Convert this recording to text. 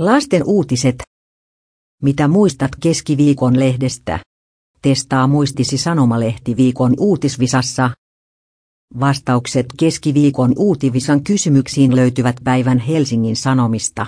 Lasten uutiset. Mitä muistat keskiviikon lehdestä? Testaa muistisi sanomalehti viikon uutisvisassa. Vastaukset keskiviikon uutivisan kysymyksiin löytyvät päivän Helsingin Sanomista.